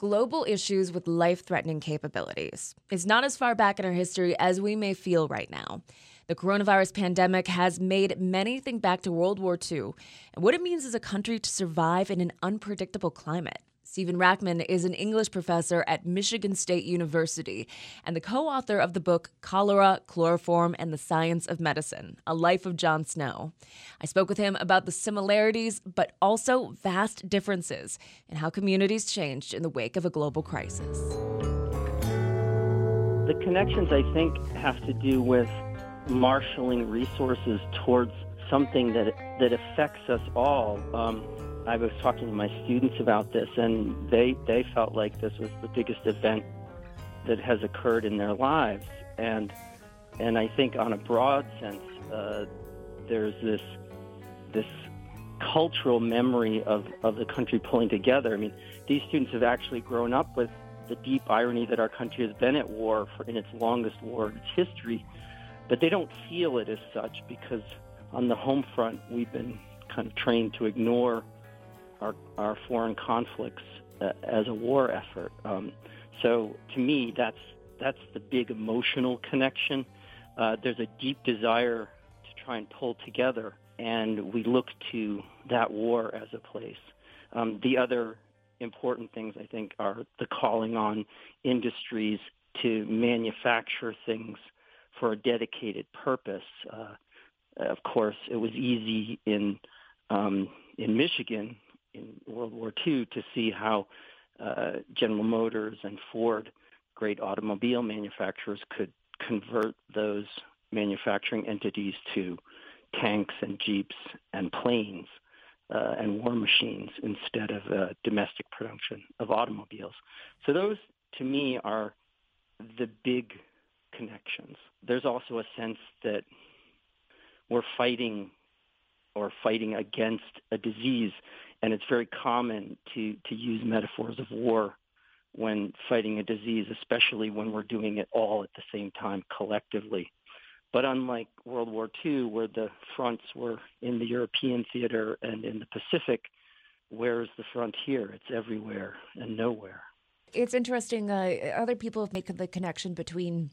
global issues with life threatening capabilities. It's not as far back in our history as we may feel right now. The coronavirus pandemic has made many think back to World War II and what it means as a country to survive in an unpredictable climate. Stephen Rachman is an English professor at Michigan State University and the co author of the book Cholera, Chloroform, and the Science of Medicine A Life of John Snow. I spoke with him about the similarities, but also vast differences in how communities changed in the wake of a global crisis. The connections, I think, have to do with marshaling resources towards something that, that affects us all. Um, I was talking to my students about this, and they they felt like this was the biggest event that has occurred in their lives, and and I think on a broad sense, uh, there's this this cultural memory of, of the country pulling together. I mean, these students have actually grown up with the deep irony that our country has been at war for, in its longest war in its history, but they don't feel it as such because on the home front we've been kind of trained to ignore our, our foreign conflicts uh, as a war effort. Um, so to me, that's that's the big emotional connection. Uh, there's a deep desire to try and pull together, and we look to that war as a place. Um, the other important things, I think, are the calling on industries to manufacture things for a dedicated purpose. Uh, of course, it was easy in um, in Michigan in World War II to see how uh, General Motors and Ford, great automobile manufacturers, could convert those manufacturing entities to tanks and jeeps and planes uh, and war machines instead of uh, domestic production of automobiles. So those, to me, are the big connections. There's also a sense that we're fighting or fighting against a disease and it's very common to, to use metaphors of war when fighting a disease, especially when we're doing it all at the same time collectively. But unlike World War II, where the fronts were in the European theater and in the Pacific, where's the front here? It's everywhere and nowhere. It's interesting. Uh, other people have made the connection between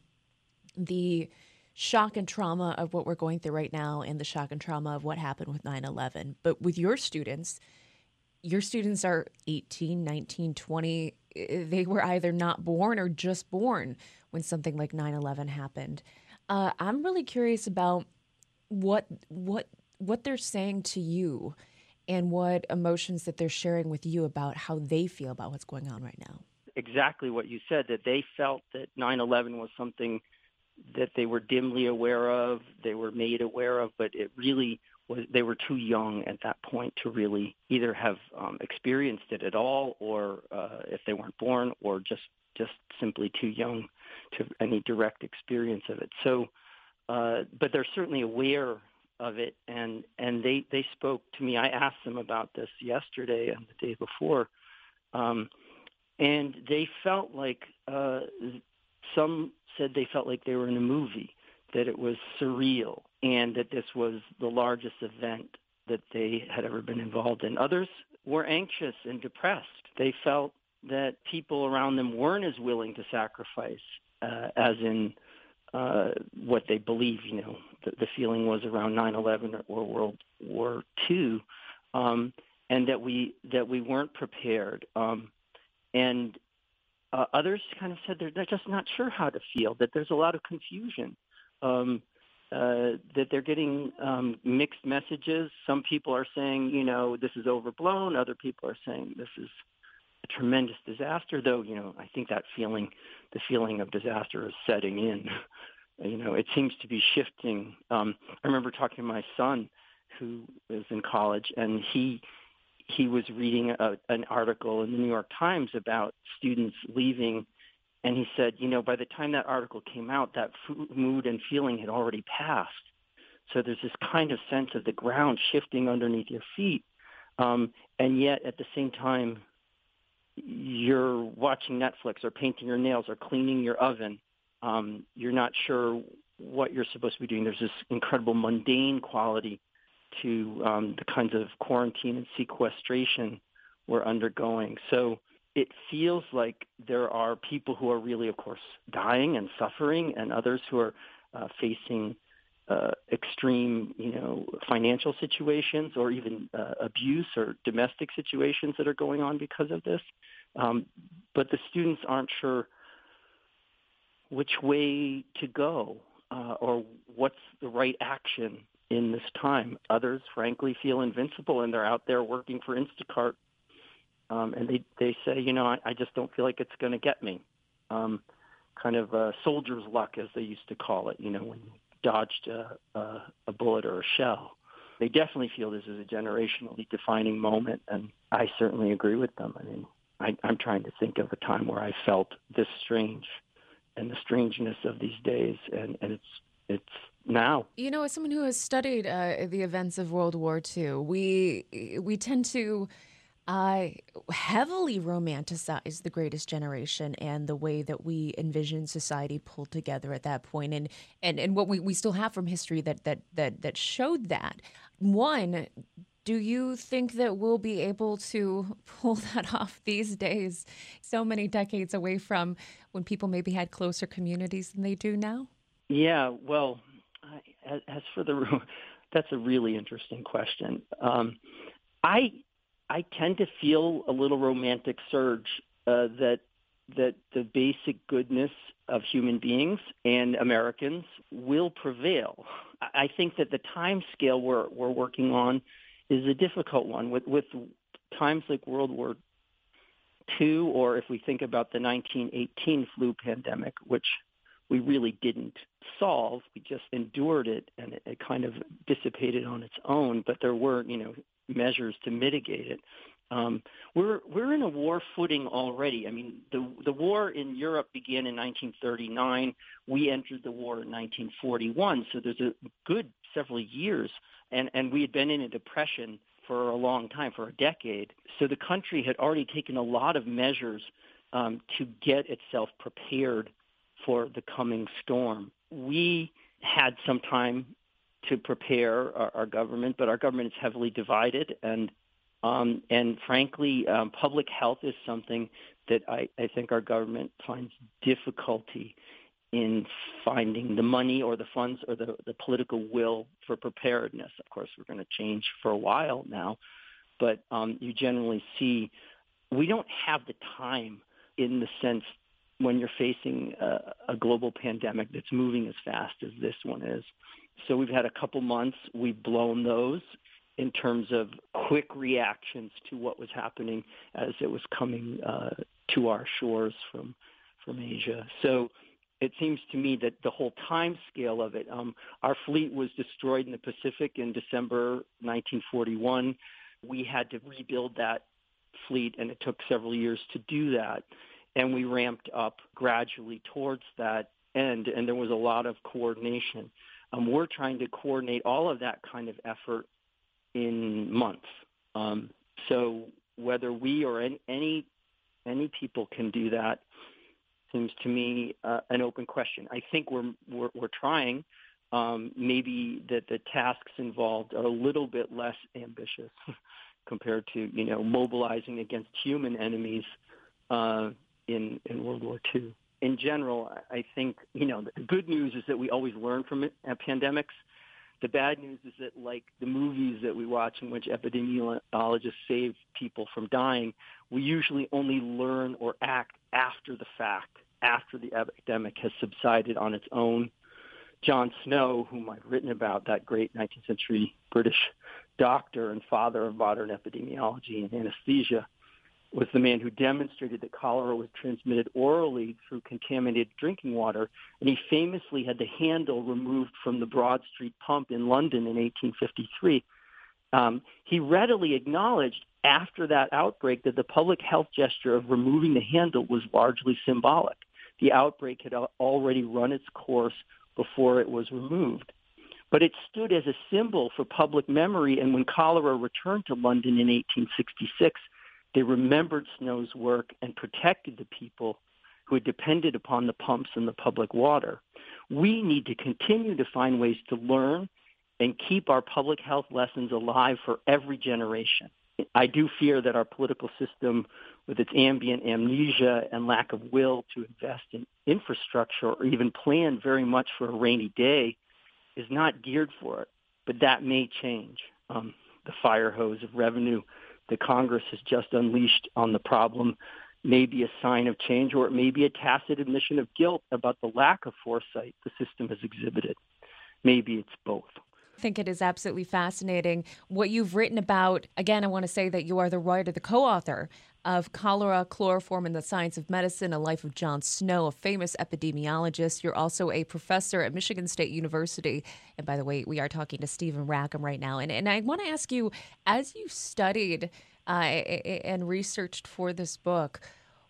the shock and trauma of what we're going through right now and the shock and trauma of what happened with 9 11. But with your students, your students are 18, 19, 20. They were either not born or just born when something like 9 11 happened. Uh, I'm really curious about what what what they're saying to you and what emotions that they're sharing with you about how they feel about what's going on right now. Exactly what you said that they felt that 9/11 was something that they were dimly aware of, they were made aware of, but it really was they were too young at that point to really either have um, experienced it at all, or uh, if they weren't born, or just just simply too young to any direct experience of it. So, uh, but they're certainly aware of it, and and they they spoke to me. I asked them about this yesterday and the day before, um, and they felt like uh, some said they felt like they were in a movie, that it was surreal, and that this was the largest event that they had ever been involved in. Others were anxious and depressed. They felt that people around them weren't as willing to sacrifice uh, as in uh, what they believe. You know, the, the feeling was around 9/11 or World War II, um, and that we that we weren't prepared. Um, and uh, others kind of said they're, they're just not sure how to feel. That there's a lot of confusion. Um, uh, that they're getting um, mixed messages. Some people are saying, you know, this is overblown. Other people are saying this is a tremendous disaster. Though, you know, I think that feeling, the feeling of disaster, is setting in. you know, it seems to be shifting. Um, I remember talking to my son, who is in college, and he he was reading a, an article in the New York Times about students leaving and he said, you know, by the time that article came out, that mood and feeling had already passed. So there's this kind of sense of the ground shifting underneath your feet. Um, and yet at the same time, you're watching Netflix or painting your nails or cleaning your oven. Um, you're not sure what you're supposed to be doing. There's this incredible mundane quality to um, the kinds of quarantine and sequestration we're undergoing. So it feels like there are people who are really, of course, dying and suffering, and others who are uh, facing uh, extreme, you know, financial situations or even uh, abuse or domestic situations that are going on because of this. Um, but the students aren't sure which way to go uh, or what's the right action in this time. Others, frankly, feel invincible and they're out there working for Instacart, um, and they they say, you know, I, I just don't feel like it's going to get me. Um, kind of uh, soldier's luck, as they used to call it. You know, when you dodged a, a, a bullet or a shell. They definitely feel this is a generationally defining moment, and I certainly agree with them. I mean, I, I'm trying to think of a time where I felt this strange and the strangeness of these days, and, and it's it's now. You know, as someone who has studied uh, the events of World War II, we we tend to uh, heavily romanticize the greatest generation and the way that we envision society pulled together at that point and and, and what we, we still have from history that that that that showed that. One, do you think that we'll be able to pull that off these days, so many decades away from when people maybe had closer communities than they do now? Yeah, well, as, as for the, that's a really interesting question. Um, I I tend to feel a little romantic surge uh, that that the basic goodness of human beings and Americans will prevail. I think that the time scale we're we're working on is a difficult one with with times like World War II, or if we think about the 1918 flu pandemic, which we really didn't solve, we just endured it, and it, it kind of dissipated on its own. But there were, you know, measures to mitigate it. Um, we're we're in a war footing already. I mean, the the war in Europe began in 1939. We entered the war in 1941. So there's a good several years and and we had been in a depression for a long time, for a decade. So the country had already taken a lot of measures um, to get itself prepared for the coming storm. We had some time to prepare our, our government, but our government is heavily divided, and um, and frankly, um, public health is something that I, I think our government finds difficulty in finding the money or the funds or the, the political will for preparedness. Of course, we're going to change for a while now, but um, you generally see we don't have the time in the sense when you're facing a, a global pandemic that's moving as fast as this one is. So we've had a couple months. We've blown those in terms of quick reactions to what was happening as it was coming uh, to our shores from from Asia. So it seems to me that the whole time scale of it, um, our fleet was destroyed in the Pacific in December 1941. We had to rebuild that fleet, and it took several years to do that. And we ramped up gradually towards that end, and there was a lot of coordination. Um, we're trying to coordinate all of that kind of effort in months. Um, so whether we or any, any people can do that seems to me uh, an open question. I think we're we're, we're trying. Um, maybe that the tasks involved are a little bit less ambitious compared to you know mobilizing against human enemies uh, in in World War II. In general, I think you know the good news is that we always learn from it, uh, pandemics. The bad news is that, like the movies that we watch in which epidemiologists save people from dying, we usually only learn or act after the fact, after the epidemic has subsided on its own. John Snow, whom I've written about, that great 19th century British doctor and father of modern epidemiology and anesthesia, was the man who demonstrated that cholera was transmitted orally through contaminated drinking water, and he famously had the handle removed from the Broad Street pump in London in 1853. Um, he readily acknowledged after that outbreak that the public health gesture of removing the handle was largely symbolic. The outbreak had already run its course before it was removed. But it stood as a symbol for public memory, and when cholera returned to London in 1866, they remembered Snow's work and protected the people who had depended upon the pumps and the public water. We need to continue to find ways to learn and keep our public health lessons alive for every generation. I do fear that our political system, with its ambient amnesia and lack of will to invest in infrastructure or even plan very much for a rainy day, is not geared for it. But that may change. Um, the fire hose of revenue that Congress has just unleashed on the problem may be a sign of change, or it may be a tacit admission of guilt about the lack of foresight the system has exhibited. Maybe it's both. I think it is absolutely fascinating what you've written about. Again, I want to say that you are the writer, the co author of Cholera, Chloroform, and the Science of Medicine, A Life of John Snow, a famous epidemiologist. You're also a professor at Michigan State University. And by the way, we are talking to Stephen Rachman right now. And, and I want to ask you, as you studied uh, and researched for this book,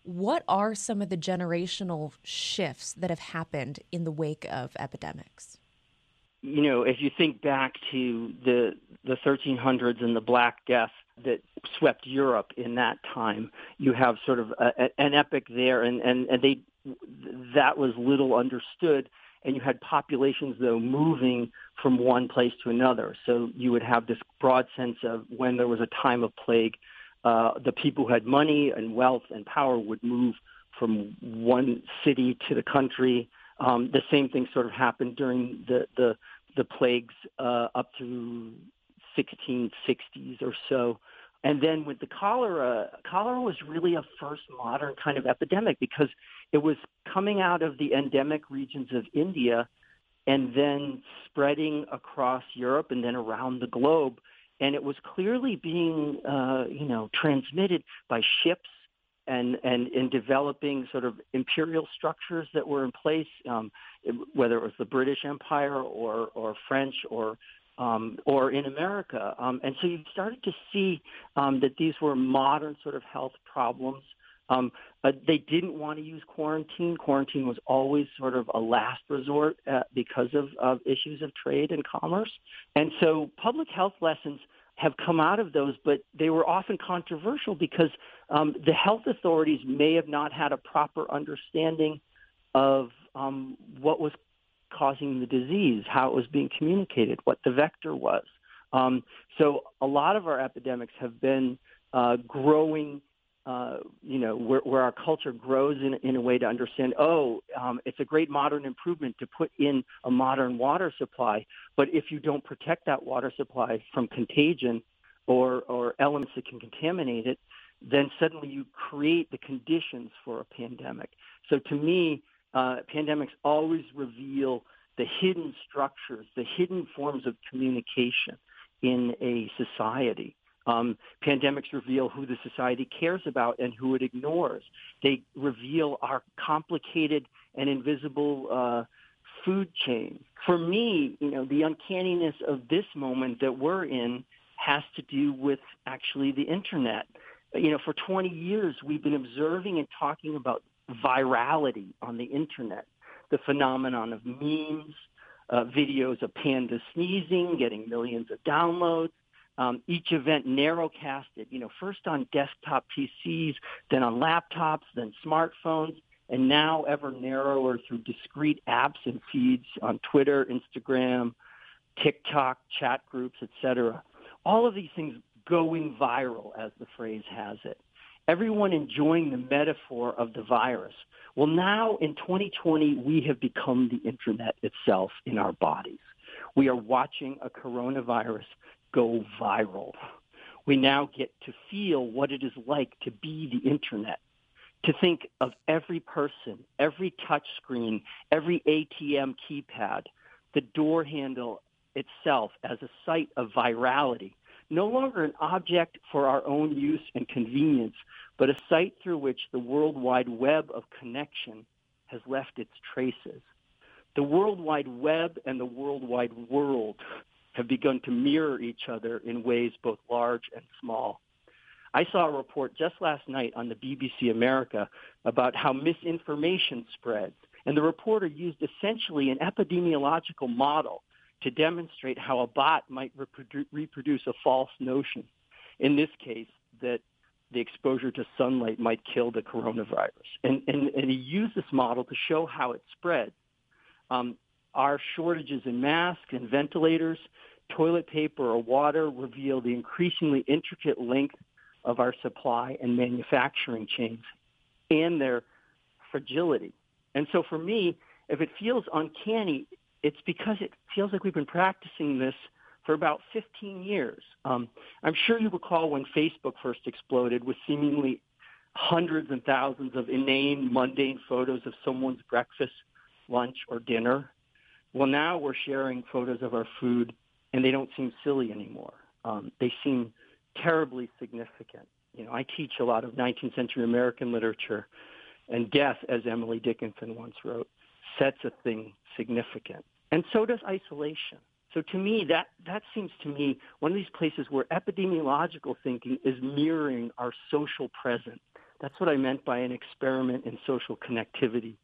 what are some of the generational shifts that have happened in the wake of epidemics? You know, if you think back to the the 1300s and the Black Death that swept Europe in that time, you have sort of a, an epic there, and, and and they that was little understood, and you had populations though moving from one place to another. So you would have this broad sense of when there was a time of plague, uh, the people who had money and wealth and power would move from one city to the country um, the same thing sort of happened during the the, the plagues uh, up to 1660s or so. And then with the cholera, cholera was really a first modern kind of epidemic because it was coming out of the endemic regions of India and then spreading across Europe and then around the globe. And it was clearly being, uh, you know, transmitted by ships and, and in developing sort of imperial structures that were in place, um, whether it was the British Empire or, or French or um, or in America. Um, and so you started to see um, that these were modern sort of health problems. Um, but they didn't want to use quarantine. Quarantine was always sort of a last resort uh, because of, of issues of trade and commerce. And so public health lessons – have come out of those, but they were often controversial because um, the health authorities may have not had a proper understanding of um, what was causing the disease, how it was being communicated, what the vector was. Um, so a lot of our epidemics have been uh, growing uh, you know, where, where our culture grows in, in a way to understand, oh, um, it's a great modern improvement to put in a modern water supply, but if you don't protect that water supply from contagion or, or elements that can contaminate it, then suddenly you create the conditions for a pandemic. So to me, uh, pandemics always reveal the hidden structures, the hidden forms of communication in a society. Um, pandemics reveal who the society cares about and who it ignores. They reveal our complicated and invisible uh, food chain. For me, you know, the uncanniness of this moment that we're in has to do with actually the internet. You know, for 20 years, we've been observing and talking about virality on the internet, the phenomenon of memes, uh, videos of pandas sneezing, getting millions of downloads, um, each event narrowcasted, you know, first on desktop PCs, then on laptops, then smartphones, and now ever narrower through discrete apps and feeds on Twitter, Instagram, TikTok, chat groups, etc. All of these things going viral, as the phrase has it. Everyone enjoying the metaphor of the virus. Well, now in 2020, we have become the internet itself in our bodies. We are watching a coronavirus go viral. We now get to feel what it is like to be the internet, to think of every person, every touch screen, every ATM keypad, the door handle itself as a site of virality, no longer an object for our own use and convenience, but a site through which the World Wide Web of connection has left its traces. The World Wide Web and the World Wide World have begun to mirror each other in ways both large and small. I saw a report just last night on the BBC America about how misinformation spreads, and the reporter used essentially an epidemiological model to demonstrate how a bot might reprodu- reproduce a false notion. In this case, that the exposure to sunlight might kill the coronavirus. And, and, and he used this model to show how it spread. Um, our shortages in masks and ventilators toilet paper or water reveal the increasingly intricate length of our supply and manufacturing chains and their fragility. And so for me, if it feels uncanny, it's because it feels like we've been practicing this for about 15 years. Um, I'm sure you recall when Facebook first exploded with seemingly hundreds and thousands of inane, mundane photos of someone's breakfast, lunch, or dinner. Well, now we're sharing photos of our food, and they don't seem silly anymore. Um, they seem terribly significant. You know, I teach a lot of 19th century American literature, and death, as Emily Dickinson once wrote, sets a thing significant. And so does isolation. So to me, that, that seems to me one of these places where epidemiological thinking is mirroring our social present. That's what I meant by an experiment in social connectivity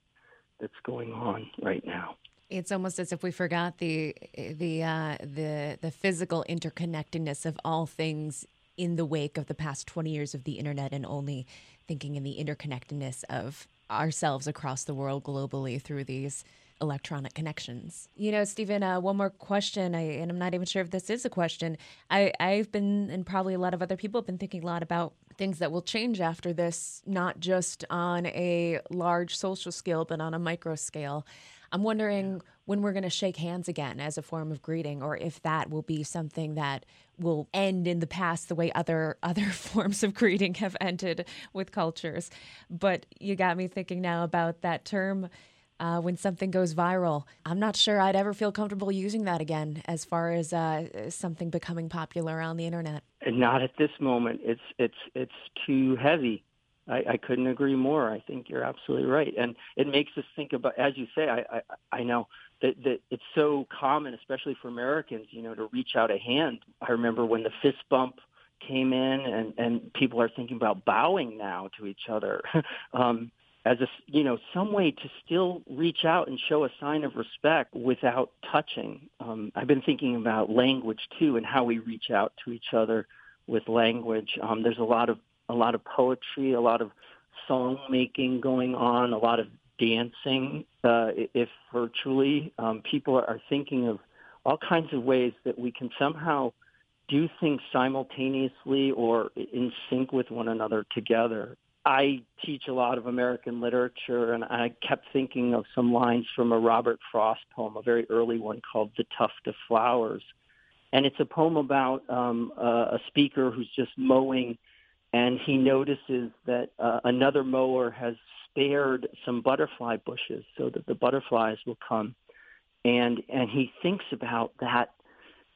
that's going on right now. It's almost as if we forgot the the uh, the the physical interconnectedness of all things in the wake of the past 20 years of the internet and only thinking in the interconnectedness of ourselves across the world globally through these electronic connections. You know, Stephen, uh, one more question, I, and I'm not even sure if this is a question. I, I've been, and probably a lot of other people have been thinking a lot about things that will change after this, not just on a large social scale, but on a micro scale. I'm wondering when we're going to shake hands again as a form of greeting, or if that will be something that will end in the past the way other other forms of greeting have ended with cultures. But you got me thinking now about that term. Uh, when something goes viral, I'm not sure I'd ever feel comfortable using that again as far as uh, something becoming popular on the internet. And not at this moment. It's it's it's too heavy. I, I couldn't agree more. I think you're absolutely right, and it makes us think about, as you say. I I, I know that that it's so common, especially for Americans, you know, to reach out a hand. I remember when the fist bump came in, and and people are thinking about bowing now to each other. um, as a you know some way to still reach out and show a sign of respect without touching. Um, I've been thinking about language too and how we reach out to each other with language. Um, there's a lot of a lot of poetry, a lot of song making going on, a lot of dancing. Uh, if virtually, um, people are thinking of all kinds of ways that we can somehow do things simultaneously or in sync with one another together. I teach a lot of American literature, and I kept thinking of some lines from a Robert Frost poem, a very early one called "The Tuft of Flowers," and it's a poem about um, a, a speaker who's just mowing and he notices that uh, another mower has spared some butterfly bushes so that the butterflies will come. And and he thinks about that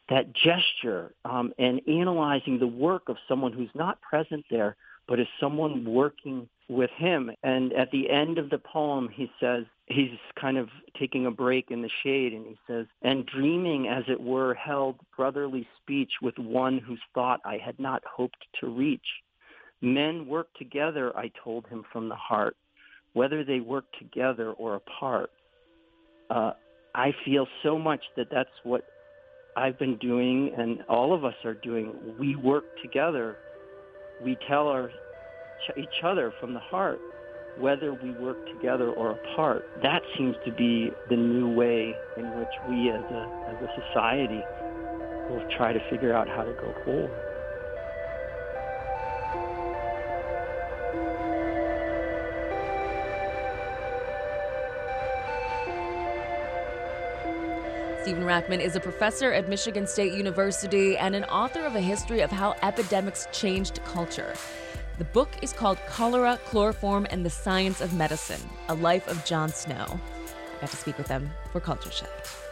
that gesture um, and analyzing the work of someone who's not present there but is someone working with him. And at the end of the poem he says he's kind of taking a break in the shade and he says and dreaming as it were held brotherly speech with one whose thought i had not hoped to reach Men work together, I told him from the heart, whether they work together or apart. Uh, I feel so much that that's what I've been doing and all of us are doing. We work together. We tell our, each other from the heart whether we work together or apart. That seems to be the new way in which we as a, as a society will try to figure out how to go forward. Stephen Rachman is a professor at Michigan State University and an author of a history of how epidemics changed culture. The book is called Cholera, Chloroform, and the Science of Medicine A Life of John Snow. I got to speak with them for Culture Shift.